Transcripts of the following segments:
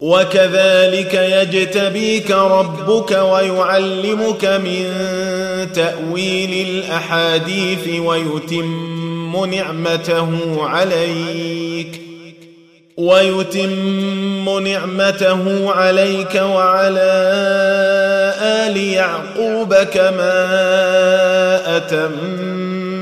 وكذلك يجتبيك ربك ويعلمك من تأويل الأحاديث ويتم نعمته عليك ويتم نعمته عليك وعلى آل يعقوب كما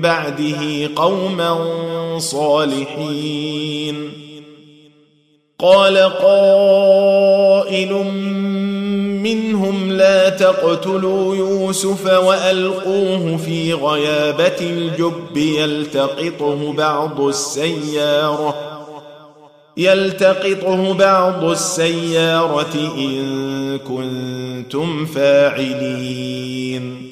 بعده قوما صالحين. قال قائل منهم لا تقتلوا يوسف وألقوه في غيابة الجب يلتقطه بعض السيارة يلتقطه بعض السيارة إن كنتم فاعلين.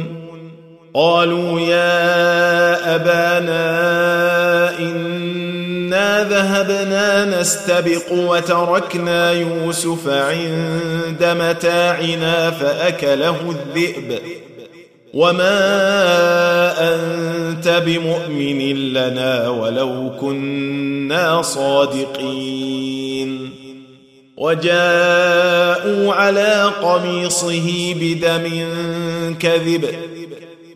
قالوا يا أبانا إنا ذهبنا نستبق وتركنا يوسف عند متاعنا فأكله الذئب. وما أنت بمؤمن لنا ولو كنا صادقين. وجاءوا على قميصه بدم كذب.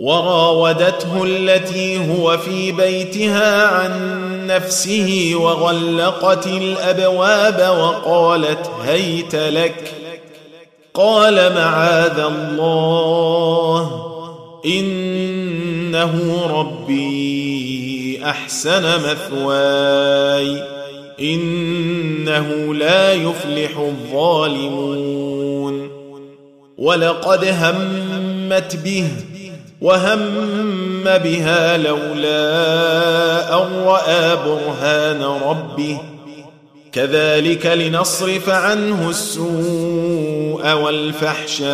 وراودته التي هو في بيتها عن نفسه وغلقت الأبواب وقالت هيت لك. قال معاذ الله إنه ربي أحسن مثواي إنه لا يفلح الظالمون. ولقد همت به وهم بها لولا ان راى برهان ربه كذلك لنصرف عنه السوء والفحشاء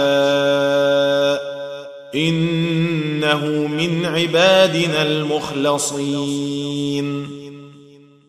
انه من عبادنا المخلصين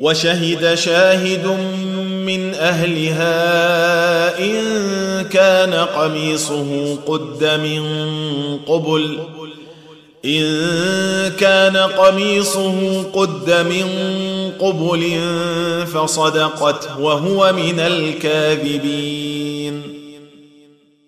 وشهد شاهد من أهلها إن كان قميصه قد من قبل إن كان قميصه قد من قبل فصدقت وهو من الكاذبين.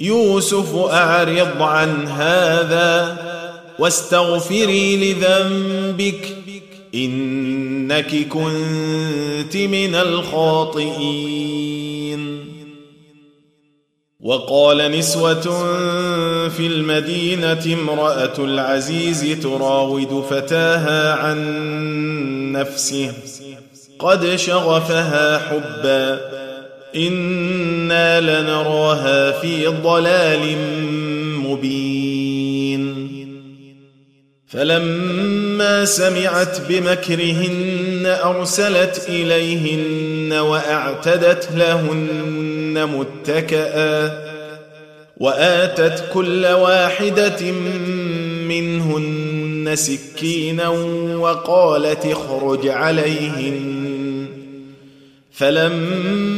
يوسف أعرض عن هذا واستغفري لذنبك إنك كنت من الخاطئين. وقال نسوة في المدينة امرأة العزيز تراود فتاها عن نفسه قد شغفها حبا. أنا لنراها في ضلال مبين. فلما سمعت بمكرهن ارسلت اليهن واعتدت لهن متكئا واتت كل واحدة منهن سكينا وقالت اخرج عليهن. فلما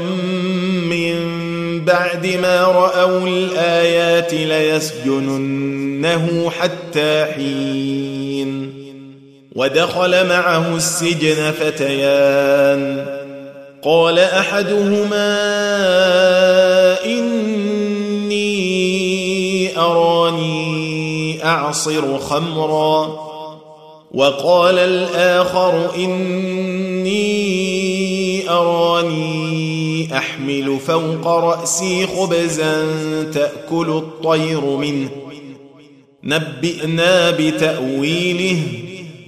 بعد ما رأوا الآيات ليسجننه حتى حين. ودخل معه السجن فتيان. قال أحدهما إني أراني أعصر خمرا. وقال الآخر إني أراني أحمل فوق رأسي خبزا تأكل الطير منه. نبئنا بتأويله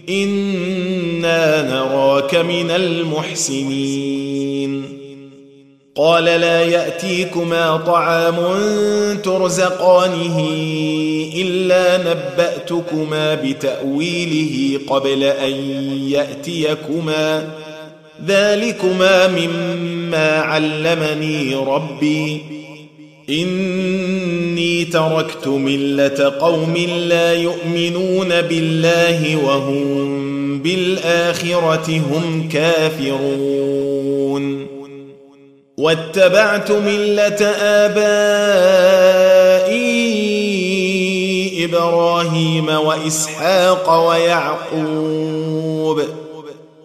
إنا نراك من المحسنين. قال لا يأتيكما طعام ترزقانه إلا نبأتكما بتأويله قبل أن يأتيكما. ذلكما مما علمني ربي. إني تركت ملة قوم لا يؤمنون بالله وهم بالآخرة هم كافرون. واتبعت ملة آبائي إبراهيم وإسحاق ويعقوب.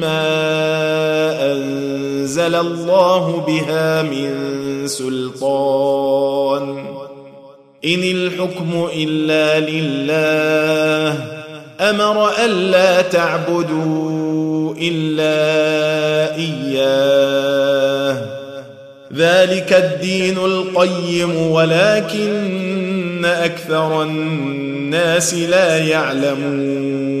ما انزل الله بها من سلطان ان الحكم الا لله أمر الا تعبدوا الا اياه ذلك الدين القيم ولكن أكثر الناس لا يعلمون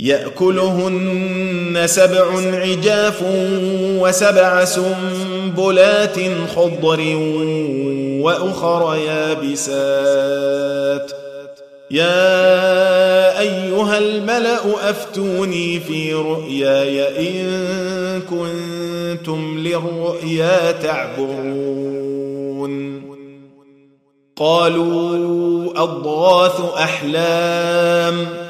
يأكلهن سبع عجاف وسبع سنبلات خضر وأخر يابسات. يا أيها الملأ أفتوني في رؤياي إن كنتم للرؤيا تعبرون. قالوا أضغاث أحلام.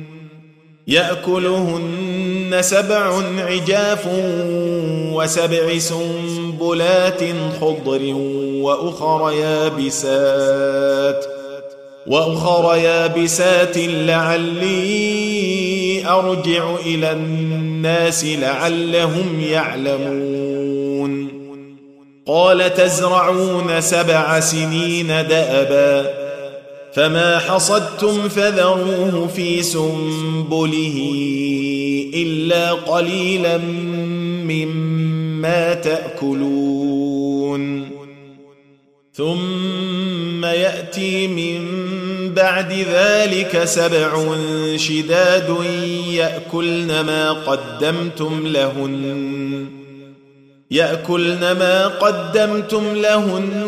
يأكلهن سبع عجاف وسبع سنبلات خضر وأخر يابسات وأخر يابسات لعلي أرجع إلى الناس لعلهم يعلمون. قال تزرعون سبع سنين دأبا فما حصدتم فذروه في سنبله الا قليلا مما تاكلون ثم ياتي من بعد ذلك سبع شداد ياكلن ما قدمتم لهن ياكلن ما قدمتم لهن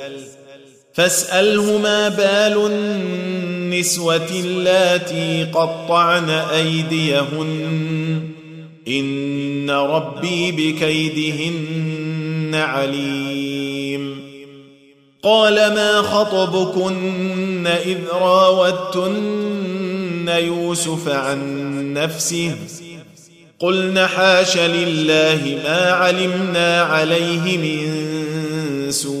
فاسأله ما بال النسوة اللاتي قطعن أيديهن. إن ربي بكيدهن عليم. قال ما خطبكن إذ راوتن يوسف عن نفسه؟ قلن حاش لله ما علمنا عليه من سوء.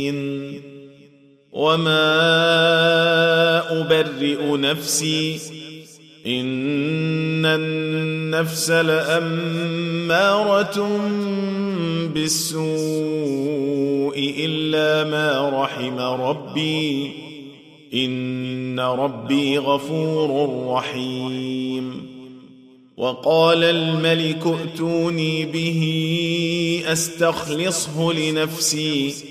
وما ابرئ نفسي ان النفس لاماره بالسوء الا ما رحم ربي ان ربي غفور رحيم وقال الملك ائتوني به استخلصه لنفسي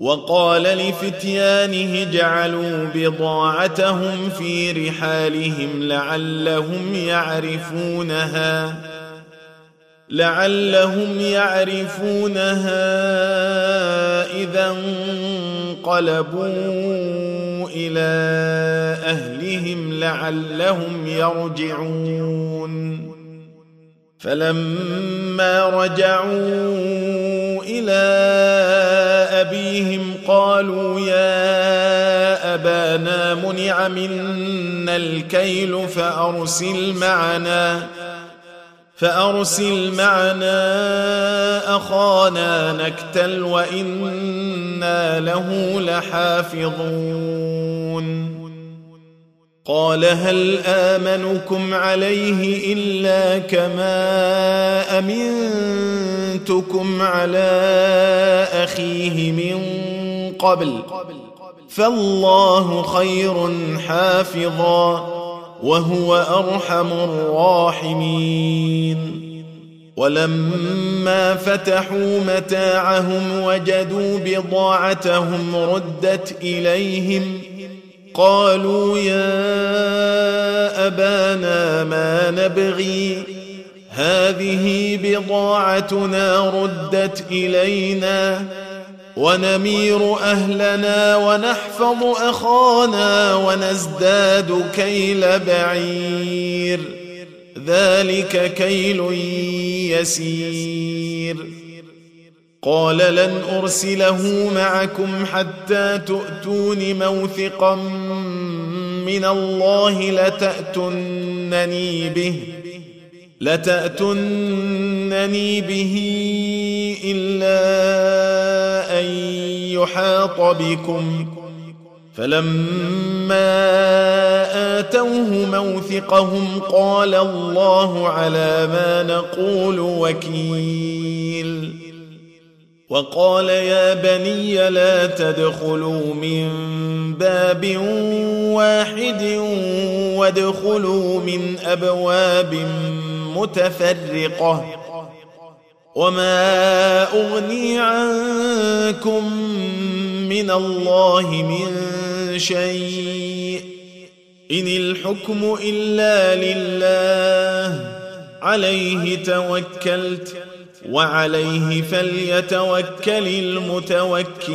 وقال لفتيانه جعلوا بضاعتهم في رحالهم لعلهم يعرفونها لعلهم يعرفونها إذا انقلبوا إلى أهلهم لعلهم يرجعون. فلما رجعوا إلى أبيهم قالوا يا أبانا منع منا الكيل فأرسل معنا فأرسل معنا أخانا نكتل وإنا له لحافظون. قال هل آمنكم عليه إلا كما امنتكم على أخيه من قبل فالله خير حافظا وهو أرحم الراحمين. ولما فتحوا متاعهم وجدوا بضاعتهم ردت إليهم قالوا يا أبانا ما نبغي هذه بضاعتنا ردت إلينا ونمير أهلنا ونحفظ أخانا ونزداد كيل بعير. ذلك كيل يسير. قال لن أرسله معكم حتى تؤتون موثقا من الله لتاتونني به. لتاتونني به إلا أن يحاط بكم. فلما آتوه موثقهم قال الله على ما نقول وكيل. وقال يا بني لا تدخلوا من باب واحد وادخلوا من أبواب متفرقة. وما أغني عنكم من الله من شيء. إن الحكم إلا لله. عليه توكلت وعليه فليتوكل المتوكلون.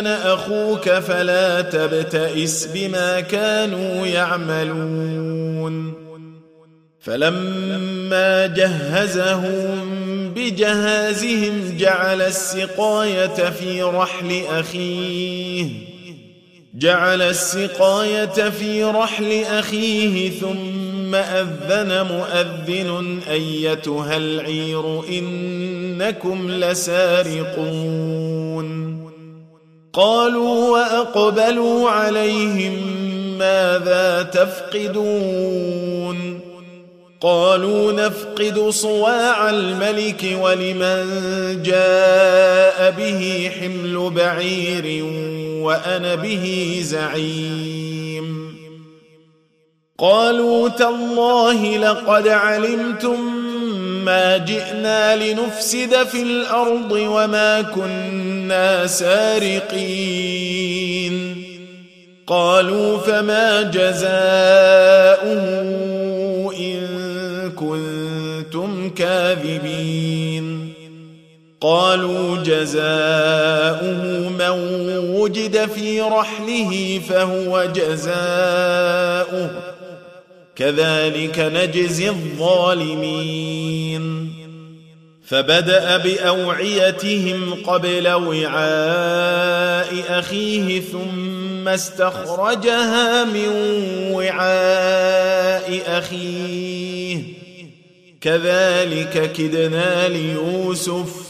أنا أخوك فلا تبتئس بما كانوا يعملون. فلما جهزهم بجهازهم جعل السقاية في رحل أخيه. جعل السقاية في رحل أخيه ثم أذن مؤذن أيتها العير إنكم لسارقون. قالوا وأقبلوا عليهم ماذا تفقدون قالوا نفقد صواع الملك ولمن جاء به حمل بعير وأنا به زعيم. قالوا تالله لقد علمتم ما جئنا لنفسد في الأرض وما كنا سارقين قالوا فما جزاؤه كنتم كاذبين قالوا جزاؤه من وجد في رحله فهو جزاؤه كذلك نجزي الظالمين. فبدأ بأوعيتهم قبل وعاء أخيه ثم استخرجها من وعاء أخيه. كذلك كدنا ليوسف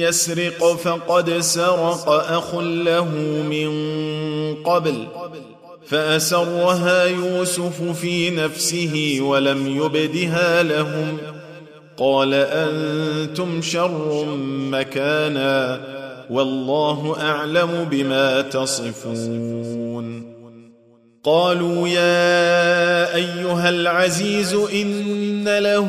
يسرق فقد سرق أخ له من قبل فأسرها يوسف في نفسه ولم يبدها لهم. قال أنتم شر مكانا والله أعلم بما تصفون. قالوا يا أيها العزيز إن له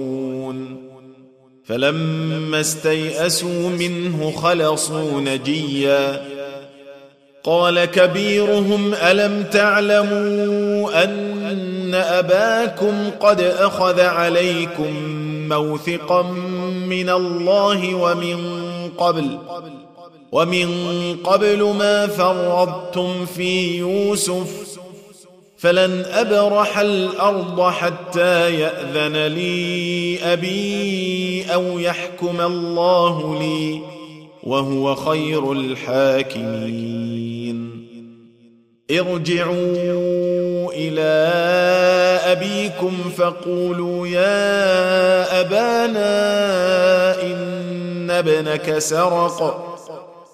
فلما استيئسوا منه خلصوا نجيا. قال كبيرهم ألم تعلموا أن أباكم قد أخذ عليكم موثقا من الله ومن قبل ومن قبل ما فرضتم في يوسف فلن أبرح الأرض حتى يأذن لي أبي أو يحكم الله لي وهو خير الحاكمين. ارجعوا إلى أبيكم فقولوا يا أبانا إن ابنك سرق.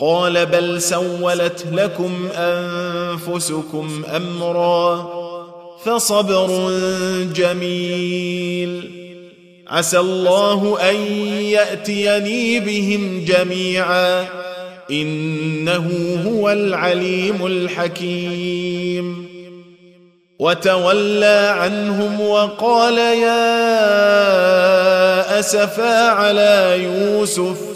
قال بل سولت لكم أنفسكم أمرا فصبر جميل. عسى الله أن يأتيني بهم جميعا. إنه هو العليم الحكيم. وتولى عنهم وقال يا أسفا على يوسف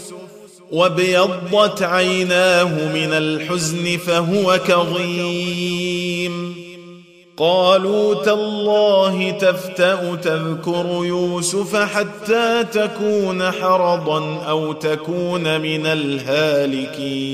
وابيضت عيناه من الحزن فهو كظيم قالوا تالله تفتا تذكر يوسف حتى تكون حرضا أو تكون من الهالكين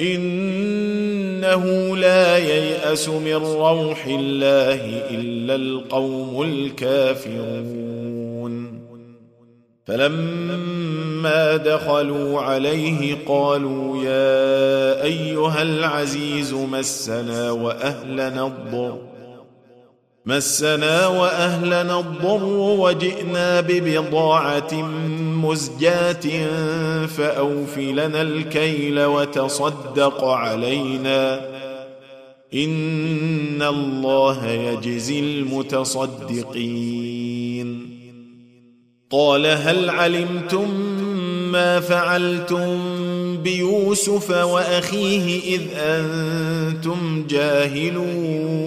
إنه لا ييأس من روح الله إلا القوم الكافرون. فلما دخلوا عليه قالوا يا أيها العزيز مسنا وأهلنا الضر. مسنا وأهلنا الضر وجئنا ببضاعة مزجاة فأوف لنا الكيل وتصدق علينا. إن الله يجزي المتصدقين. قال هل علمتم ما فعلتم بيوسف وأخيه إذ أنتم جاهلون؟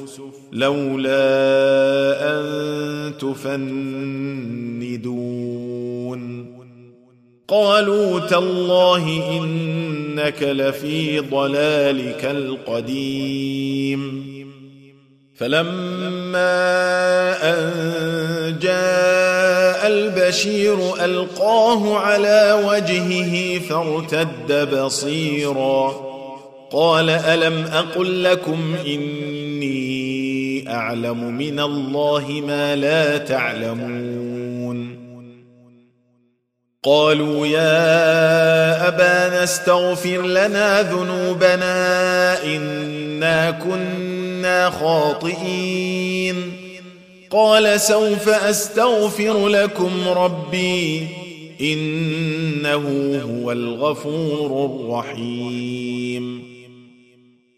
لولا أن تفندون. قالوا تالله إنك لفي ضلالك القديم. فلما أن جاء البشير ألقاه على وجهه فارتد بصيرا. قال ألم أقل لكم إني أعلم من الله ما لا تعلمون. قالوا يا أبانا استغفر لنا ذنوبنا إنا كنا خاطئين. قال سوف أستغفر لكم ربي إنه هو الغفور الرحيم.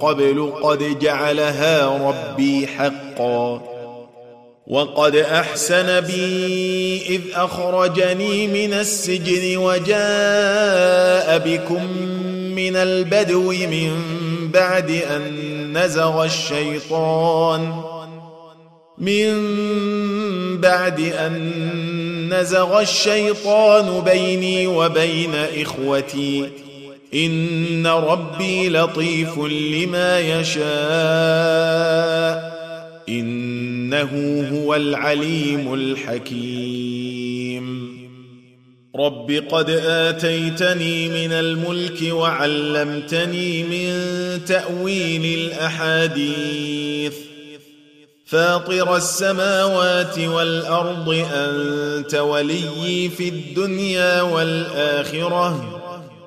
قبل قد جعلها ربي حقا وقد أحسن بي إذ أخرجني من السجن وجاء بكم من البدو من بعد أن نزغ الشيطان من بعد أن نزغ الشيطان بيني وبين إخوتي ان ربي لطيف لما يشاء انه هو العليم الحكيم رب قد اتيتني من الملك وعلمتني من تاويل الاحاديث فاطر السماوات والارض انت وليي في الدنيا والاخره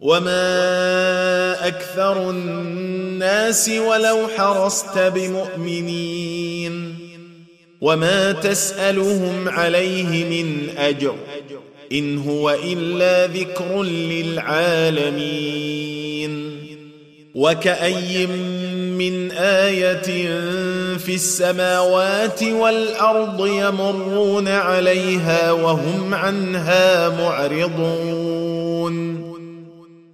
وما أكثر الناس ولو حرصت بمؤمنين وما تسالهم عليه من اجر ان هو الا ذكر للعالمين وكأي من آية في السماوات والأرض يمرون عليها وهم عنها معرضون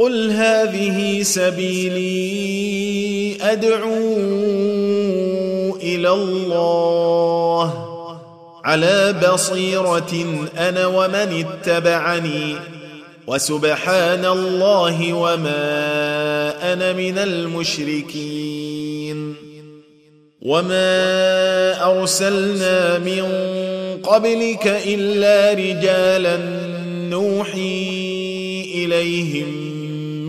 قل هذه سبيلي أدعو إلى الله على بصيرة أنا ومن اتبعني وسبحان الله وما أنا من المشركين وما أرسلنا من قبلك إلا رجالا نوحي إليهم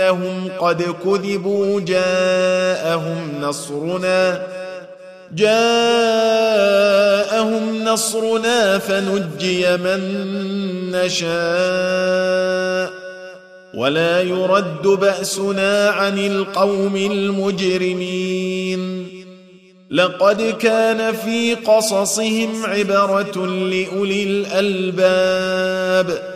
إنهم قد كذبوا جاءهم نصرنا جاءهم نصرنا فنجي من نشاء. ولا يرد بأسنا عن القوم المجرمين. لقد كان في قصصهم عبرة لأولي الألباب.